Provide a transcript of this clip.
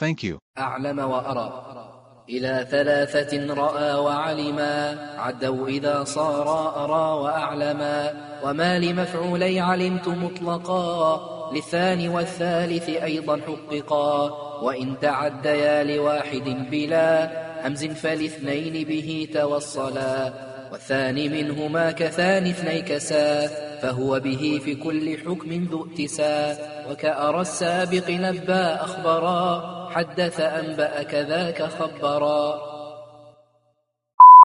Thank you. أعلم وأرى. إلى ثلاثة رأى وعلما. عدوا إذا صار أرى وأعلما. وما لمفعولي علمت مطلقا. للثاني والثالث أيضا حققا. وإن تعديا لواحد بلا همز فالاثنين به توصلا. والثاني منهما كثاني اثني كسا فهو به في كل حكم ذو ائتسا وكأرى السابق نبا أخبرا حدث أنبأ كذاك خبرا.